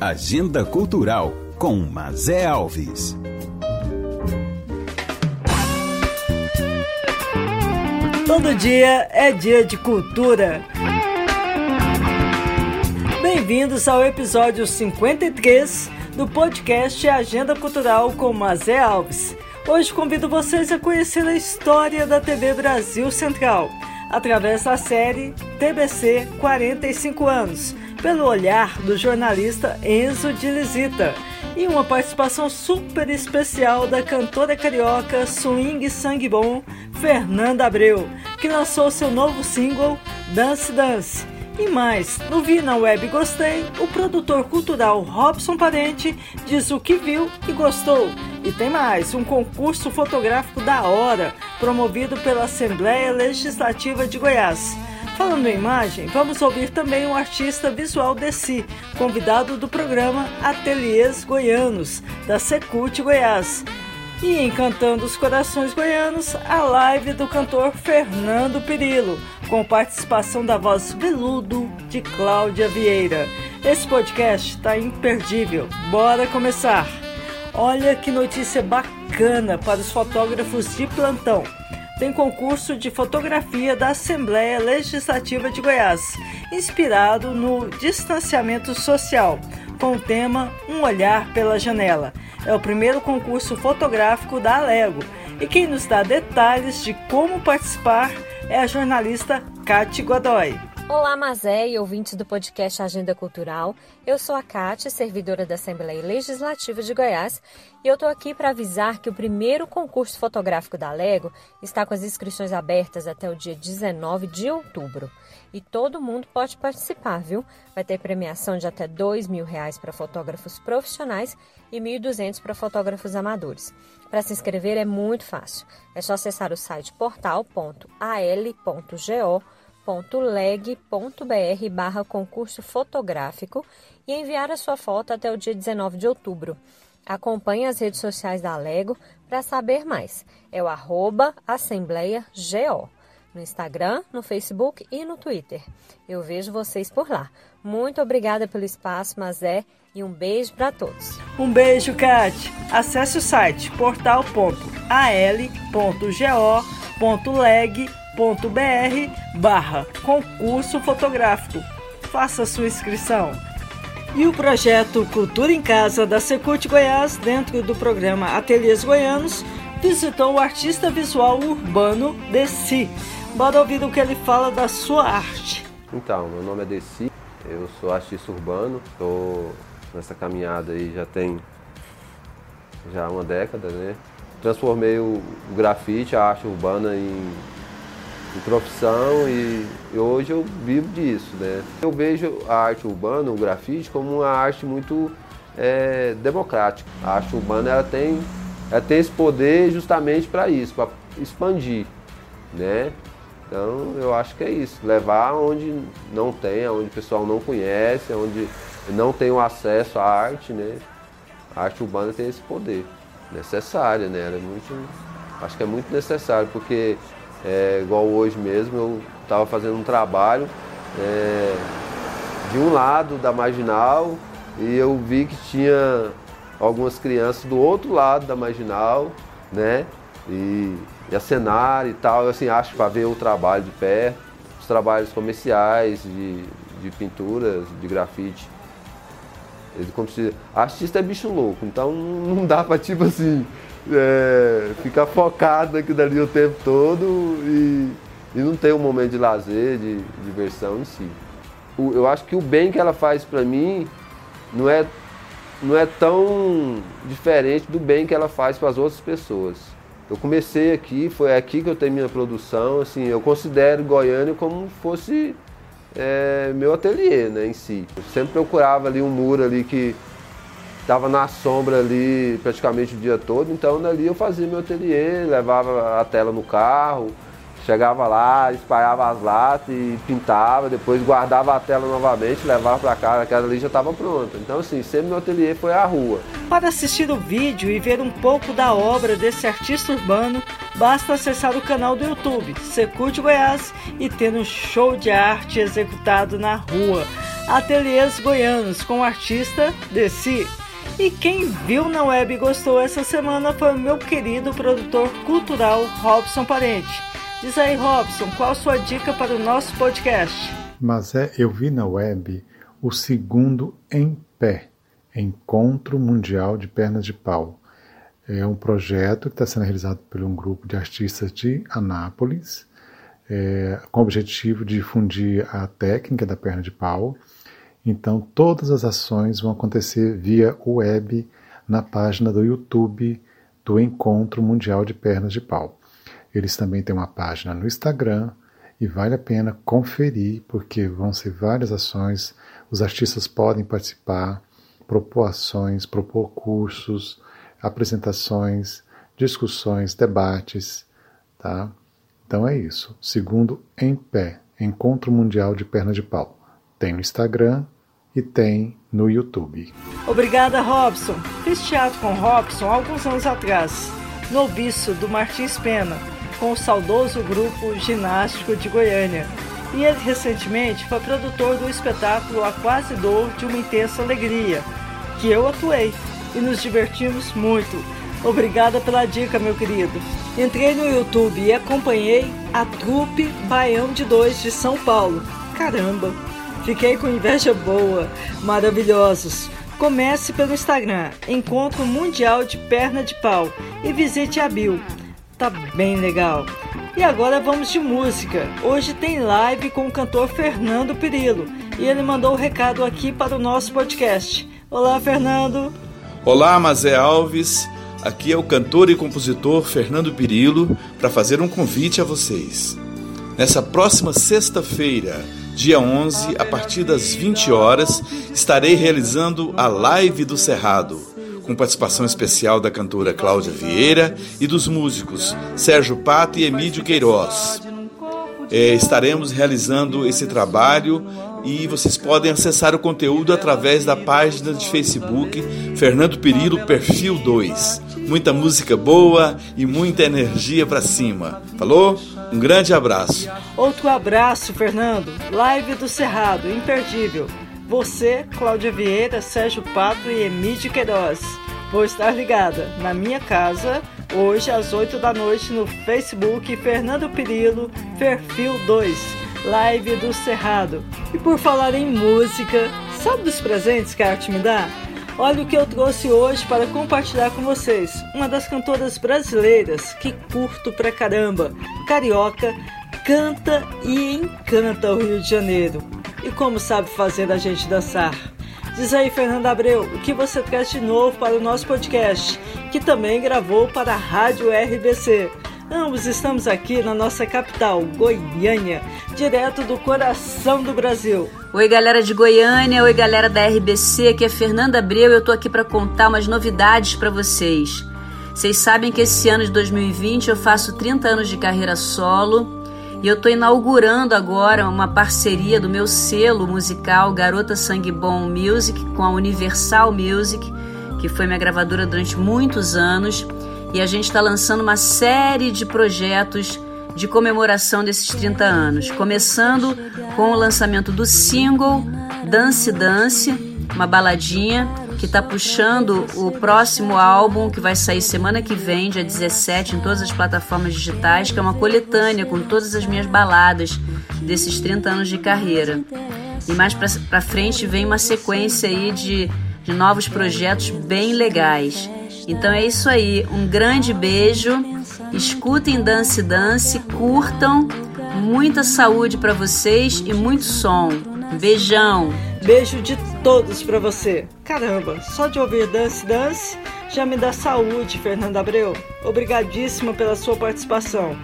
Agenda Cultural com Mazé Alves. Todo dia é dia de cultura. Bem-vindos ao episódio 53 do podcast Agenda Cultural com Mazé Alves. Hoje convido vocês a conhecer a história da TV Brasil Central através da série TBC 45 anos, pelo olhar do jornalista Enzo de Lisita e uma participação super especial da cantora carioca Swing Sangue Bom, Fernanda Abreu, que lançou seu novo single Dance Dance. E mais, no Vi na Web Gostei, o produtor cultural Robson Parente diz o que viu e gostou. E tem mais, um concurso fotográfico da hora, promovido pela Assembleia Legislativa de Goiás. Falando em imagem, vamos ouvir também o artista visual Desi, convidado do programa Ateliês Goianos, da Secult Goiás. E encantando os corações goianos, a live do cantor Fernando Pirillo, com participação da voz veludo de Cláudia Vieira. Esse podcast está imperdível. Bora começar! Olha que notícia bacana para os fotógrafos de plantão tem concurso de fotografia da Assembleia Legislativa de Goiás, inspirado no distanciamento social, com o tema Um Olhar pela Janela. É o primeiro concurso fotográfico da Alego e quem nos dá detalhes de como participar é a jornalista Cate Godoy. Olá, Mazé e ouvintes do podcast Agenda Cultural. Eu sou a Kátia, servidora da Assembleia Legislativa de Goiás, e eu estou aqui para avisar que o primeiro concurso fotográfico da Lego está com as inscrições abertas até o dia 19 de outubro. E todo mundo pode participar, viu? Vai ter premiação de até R$ mil reais para fotógrafos profissionais e R$ 1.200 para fotógrafos amadores. Para se inscrever é muito fácil. É só acessar o site portal.al.go leg.br barra concurso fotográfico e enviar a sua foto até o dia 19 de outubro. Acompanhe as redes sociais da Lego para saber mais. É o arroba Assembleia GO. No Instagram, no Facebook e no Twitter. Eu vejo vocês por lá. Muito obrigada pelo espaço, Mazé, e um beijo para todos. Um beijo, Kat. Acesse o site portal.al.go.leg.br br barra concurso fotográfico. Faça sua inscrição. E o projeto Cultura em Casa da Secult Goiás, dentro do programa Ateliês Goianos, visitou o artista visual urbano Desi. Bora ouvir o que ele fala da sua arte. Então, meu nome é Desi, eu sou artista urbano, estou nessa caminhada aí já tem já uma década, né? Transformei o, o grafite, a arte urbana em de profissão e, hoje eu vivo disso, né? Eu vejo a arte urbana, o grafite, como uma arte muito é, democrática. A arte urbana ela tem, ela tem esse poder justamente para isso, para expandir, né? Então eu acho que é isso, levar onde não tem, onde o pessoal não conhece, onde não tem o acesso à arte, né? A arte urbana tem esse poder necessário, né? Ela é muito, acho que é muito necessário porque é, igual hoje mesmo, eu estava fazendo um trabalho é, de um lado da marginal e eu vi que tinha algumas crianças do outro lado da marginal, né? E, e acenar e tal, eu assim, acho para ver o trabalho de perto, os trabalhos comerciais de, de pinturas, de grafite. Ele, como se, artista é bicho louco, então não dá para tipo assim, é, ficar focado aqui dali o tempo todo e, e não ter um momento de lazer, de, diversão em si. O, eu acho que o bem que ela faz para mim não é, não é tão diferente do bem que ela faz para as outras pessoas. Eu comecei aqui, foi aqui que eu tenho minha produção, assim, eu considero Goiânia como fosse é, meu ateliê, né, em si. Eu sempre procurava ali um muro ali que estava na sombra ali praticamente o dia todo, então dali eu fazia meu ateliê, levava a tela no carro, chegava lá, espalhava as latas e pintava, depois guardava a tela novamente, levava para casa, aquela ali já estava pronta. Então assim, sempre meu ateliê foi a rua. Para assistir o vídeo e ver um pouco da obra desse artista urbano, basta acessar o canal do YouTube Secute Goiás e ter um show de arte executado na rua. Ateliês Goianos com o artista Desi. E quem viu na web e gostou essa semana foi o meu querido produtor cultural Robson Parente. Diz aí, Robson, qual a sua dica para o nosso podcast? Mas é, eu vi na web o segundo em pé, Encontro Mundial de Pernas de Pau. É um projeto que está sendo realizado por um grupo de artistas de Anápolis, é, com o objetivo de difundir a técnica da perna de pau. Então, todas as ações vão acontecer via web na página do YouTube do Encontro Mundial de Pernas de Pau. Eles também têm uma página no Instagram e vale a pena conferir, porque vão ser várias ações, os artistas podem participar, propor ações, propor cursos, apresentações, discussões, debates, tá? Então é isso. Segundo, em pé, Encontro Mundial de Perna de Pau. Tem no Instagram e tem no YouTube. Obrigada, Robson. Fiz teatro com Robson alguns anos atrás, no Viço do Martins Pena, com o saudoso grupo ginástico de Goiânia. E ele recentemente foi produtor do espetáculo A Quase Dor de uma Intensa Alegria, que eu atuei e nos divertimos muito. Obrigada pela dica, meu querido. Entrei no YouTube e acompanhei a trupe Baião de Dois de São Paulo. Caramba, fiquei com inveja boa, maravilhosos. Comece pelo Instagram, Encontro Mundial de Perna de Pau e visite a Bill. Tá bem legal. E agora vamos de música. Hoje tem live com o cantor Fernando Pirillo e ele mandou o um recado aqui para o nosso podcast. Olá, Fernando. Olá, Mazé Alves. Aqui é o cantor e compositor Fernando Pirillo para fazer um convite a vocês. Nessa próxima sexta-feira, dia 11, a partir das 20 horas, estarei realizando a Live do Cerrado, com participação especial da cantora Cláudia Vieira e dos músicos Sérgio Pato e Emílio Queiroz. É, estaremos realizando esse trabalho e vocês podem acessar o conteúdo através da página de Facebook Fernando Perillo Perfil 2. Muita música boa e muita energia para cima. Falou? Um grande abraço. Outro abraço, Fernando. Live do Cerrado, imperdível. Você, Cláudia Vieira, Sérgio Pato e Emílio Queiroz. Vou estar ligada na minha casa hoje às 8 da noite no Facebook Fernando Perillo, Perfil 2 live do Cerrado. E por falar em música, sabe dos presentes que a arte me dá? Olha o que eu trouxe hoje para compartilhar com vocês. Uma das cantoras brasileiras que curto pra caramba, carioca, canta e encanta o Rio de Janeiro. E como sabe fazer a gente dançar? Diz aí, Fernanda Abreu, o que você traz de novo para o nosso podcast, que também gravou para a Rádio RBC. Ambos estamos aqui na nossa capital, Goiânia, direto do coração do Brasil. Oi, galera de Goiânia, oi, galera da RBC, aqui é Fernanda Abreu e eu tô aqui para contar umas novidades para vocês. Vocês sabem que esse ano de 2020 eu faço 30 anos de carreira solo e eu tô inaugurando agora uma parceria do meu selo musical Garota Sangue Bom Music com a Universal Music, que foi minha gravadora durante muitos anos e a gente está lançando uma série de projetos de comemoração desses 30 anos, começando com o lançamento do single Dance Dance, uma baladinha que está puxando o próximo álbum que vai sair semana que vem, dia 17, em todas as plataformas digitais, que é uma coletânea com todas as minhas baladas desses 30 anos de carreira. E mais para frente vem uma sequência aí de, de novos projetos bem legais. Então é isso aí. Um grande beijo. Escutem Dance Dance, curtam. Muita saúde para vocês e muito som. Beijão. Beijo de todos para você. Caramba, só de ouvir Dance Dance já me dá saúde, Fernanda Abreu. Obrigadíssima pela sua participação.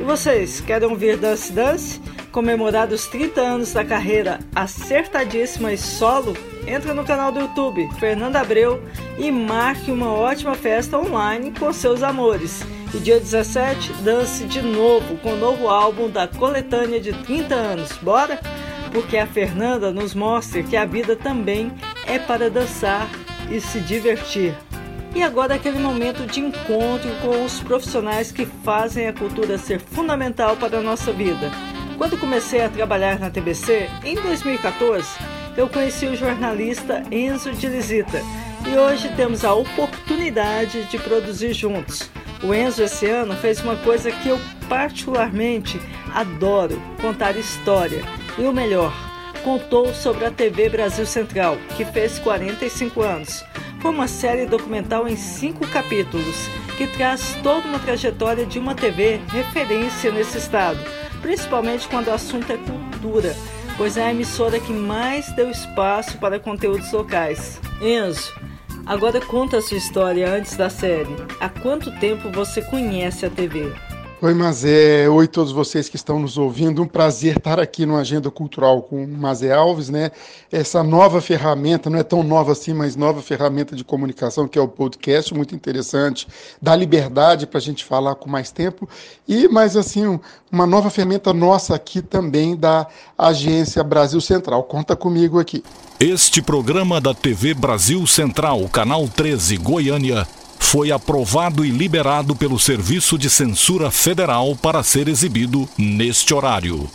E vocês, querem ouvir Dance Dance? Comemorar os 30 anos da carreira acertadíssima e solo? Entra no canal do YouTube Fernanda Abreu e marque uma ótima festa online com seus amores. E dia 17, dance de novo com o novo álbum da coletânea de 30 anos. Bora? Porque a Fernanda nos mostra que a vida também é para dançar e se divertir. E agora aquele momento de encontro com os profissionais que fazem a cultura ser fundamental para a nossa vida. Quando comecei a trabalhar na TBC, em 2014, eu conheci o jornalista Enzo de Lisita e hoje temos a oportunidade de produzir juntos. O Enzo esse ano fez uma coisa que eu particularmente adoro: contar história. E o melhor, contou sobre a TV Brasil Central, que fez 45 anos. Foi uma série documental em cinco capítulos que traz toda uma trajetória de uma TV referência nesse estado, principalmente quando o assunto é cultura, pois é a emissora que mais deu espaço para conteúdos locais. Enzo, agora conta a sua história antes da série. Há quanto tempo você conhece a TV? Oi, Mazé. Oi, todos vocês que estão nos ouvindo. Um prazer estar aqui no Agenda Cultural com o Mazé Alves, né? Essa nova ferramenta, não é tão nova assim, mas nova ferramenta de comunicação que é o podcast, muito interessante, dá liberdade para a gente falar com mais tempo. E, mais assim, uma nova ferramenta nossa aqui também da Agência Brasil Central. Conta comigo aqui. Este programa da TV Brasil Central, canal 13, Goiânia foi aprovado e liberado pelo Serviço de Censura Federal para ser exibido neste horário.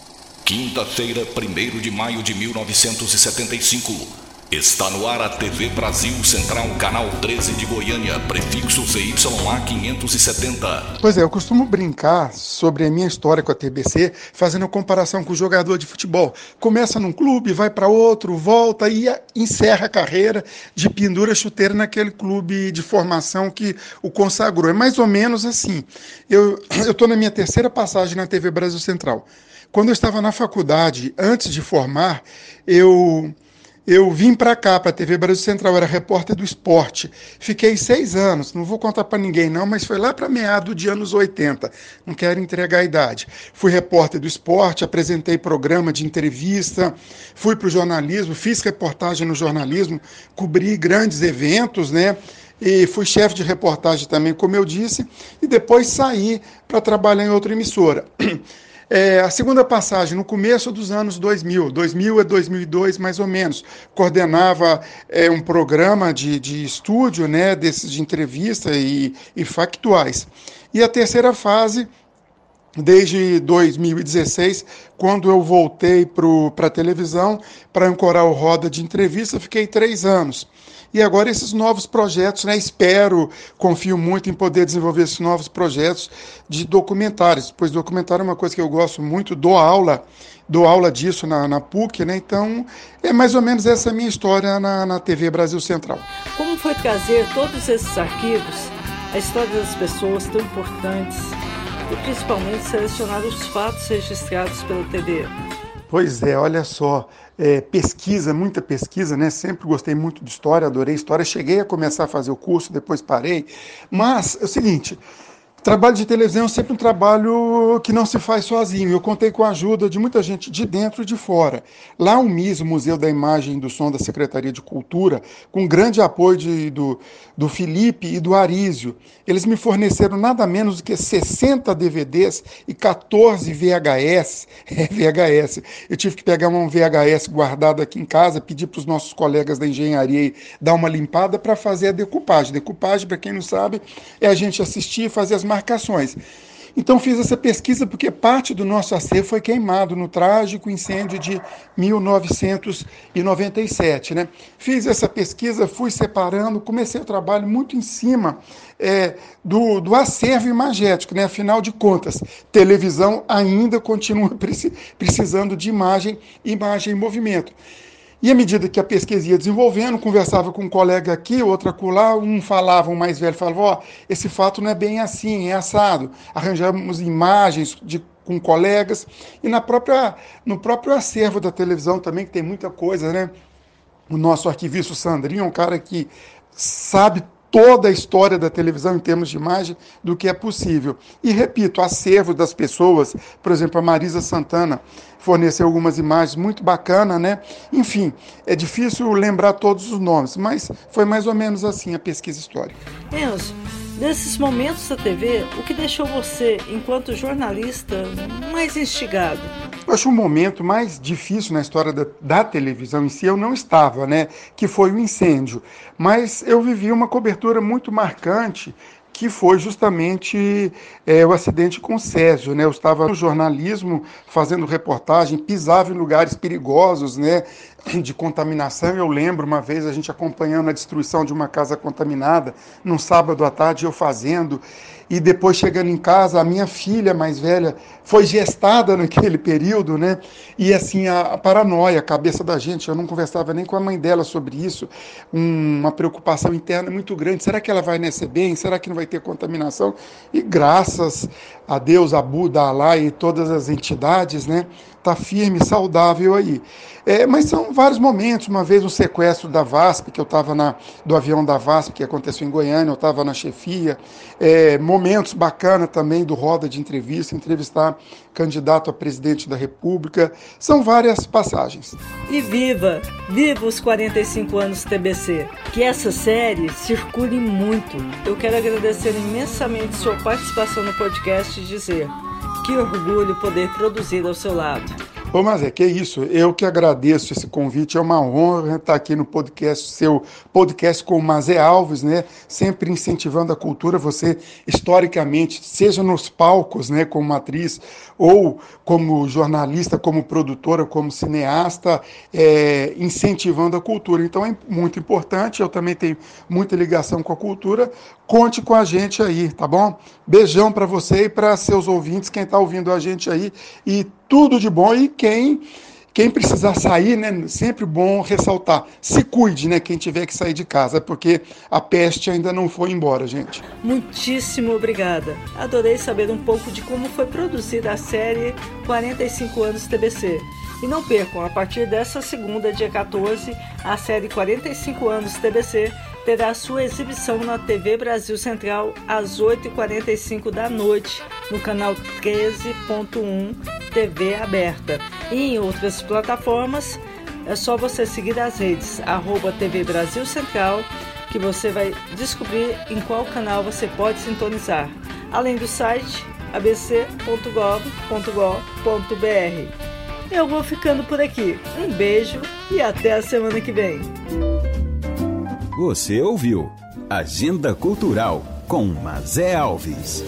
Quinta-feira, 1 de maio de 1975. Está no ar a TV Brasil Central, canal 13 de Goiânia, prefixo ZYA 570. Pois é, eu costumo brincar sobre a minha história com a TBC, fazendo comparação com o jogador de futebol. Começa num clube, vai para outro, volta e encerra a carreira de pendura chuteira naquele clube de formação que o consagrou. É mais ou menos assim. Eu estou na minha terceira passagem na TV Brasil Central. Quando eu estava na faculdade, antes de formar, eu eu vim para cá, para a TV Brasil Central, era repórter do esporte. Fiquei seis anos, não vou contar para ninguém não, mas foi lá para meado de anos 80. Não quero entregar a idade. Fui repórter do esporte, apresentei programa de entrevista, fui para o jornalismo, fiz reportagem no jornalismo, cobri grandes eventos, né? E fui chefe de reportagem também, como eu disse, e depois saí para trabalhar em outra emissora. É, a segunda passagem, no começo dos anos 2000, 2000 a 2002 mais ou menos, coordenava é, um programa de, de estúdio, né, desses de entrevista e, e factuais. E a terceira fase, desde 2016, quando eu voltei para a televisão para ancorar o Roda de Entrevista, fiquei três anos. E agora esses novos projetos, né? Espero, confio muito em poder desenvolver esses novos projetos de documentários, pois documentário é uma coisa que eu gosto muito, dou aula, dou aula disso na, na PUC, né? Então é mais ou menos essa minha história na, na TV Brasil Central. Como foi trazer todos esses arquivos, a história das pessoas tão importantes e principalmente selecionar os fatos registrados pela TV? Pois é, olha só, é, pesquisa, muita pesquisa, né? Sempre gostei muito de história, adorei história. Cheguei a começar a fazer o curso, depois parei. Mas é o seguinte: Trabalho de televisão é sempre um trabalho que não se faz sozinho. Eu contei com a ajuda de muita gente de dentro e de fora. Lá o MIS, o Museu da Imagem e do Som da Secretaria de Cultura, com grande apoio de, do, do Felipe e do Arísio, eles me forneceram nada menos do que 60 DVDs e 14 VHS. É, VHS. Eu tive que pegar um VHS guardado aqui em casa, pedir para os nossos colegas da engenharia dar uma limpada para fazer a decupagem. Decupagem, para quem não sabe, é a gente assistir e fazer as marcações. Então fiz essa pesquisa porque parte do nosso acervo foi queimado no trágico incêndio de 1997. Né? Fiz essa pesquisa, fui separando, comecei o trabalho muito em cima é, do, do acervo imagético. Né? Afinal de contas, televisão ainda continua precisando de imagem, imagem em movimento. E à medida que a pesquisa ia desenvolvendo, conversava com um colega aqui, outro acolá, um falava, um mais velho falava, ó, esse fato não é bem assim, é assado. Arranjamos imagens de com colegas e na própria no próprio acervo da televisão também que tem muita coisa, né? O nosso arquivista Sandrinho é um cara que sabe toda a história da televisão em termos de imagem do que é possível. E repito, acervo das pessoas, por exemplo, a Marisa Santana forneceu algumas imagens muito bacanas, né? Enfim, é difícil lembrar todos os nomes, mas foi mais ou menos assim a pesquisa histórica. Enzo, nesses momentos da TV, o que deixou você, enquanto jornalista, mais instigado? Eu acho o um momento mais difícil na história da, da, televisão em si, eu não estava, né? Que foi o incêndio. Mas eu vivi uma cobertura muito marcante que foi justamente é, o acidente com o Césio. Né? Eu estava no jornalismo fazendo reportagem, pisava em lugares perigosos, né? de contaminação. Eu lembro uma vez a gente acompanhando a destruição de uma casa contaminada, num sábado à tarde, eu fazendo, e depois chegando em casa, a minha filha mais velha foi gestada naquele período, né? E assim, a, a paranoia, a cabeça da gente, eu não conversava nem com a mãe dela sobre isso, um, uma preocupação interna muito grande. Será que ela vai nascer bem? Será que não vai ter contaminação? E graças a Deus, a Buda, a Alá e todas as entidades, né? Tá firme, saudável aí. É, mas são vários momentos. Uma vez um sequestro da VASP, que eu estava do avião da VASP, que aconteceu em Goiânia, eu estava na chefia. É, momentos bacanas também do Roda de Entrevista, entrevistar candidato a presidente da República. São várias passagens. E viva! Viva os 45 anos TBC! Que essa série circule muito. Eu quero agradecer imensamente sua participação no podcast e dizer que orgulho poder produzir ao seu lado. Ô, é que é isso. Eu que agradeço esse convite. É uma honra estar aqui no podcast, seu podcast com o Mazé Alves, né? Sempre incentivando a cultura. Você, historicamente, seja nos palcos, né, como atriz, ou como jornalista, como produtora, como cineasta, é, incentivando a cultura. Então é muito importante. Eu também tenho muita ligação com a cultura. Conte com a gente aí, tá bom? Beijão para você e para seus ouvintes, quem está ouvindo a gente aí. E tudo de bom. E quem quem precisar sair, né, sempre bom ressaltar, se cuide, né, quem tiver que sair de casa, porque a peste ainda não foi embora, gente. Muitíssimo obrigada. Adorei saber um pouco de como foi produzida a série 45 anos TBC. E não percam, a partir dessa segunda, dia 14, a série 45 anos TBC terá sua exibição na TV Brasil Central às 8h45 da noite, no canal 13.1 TV aberta. E em outras plataformas, é só você seguir as redes arroba TV Brasil Central, que você vai descobrir em qual canal você pode sintonizar, além do site abc.gov.br. Eu vou ficando por aqui. Um beijo e até a semana que vem. Você ouviu Agenda Cultural com Mazé Alves.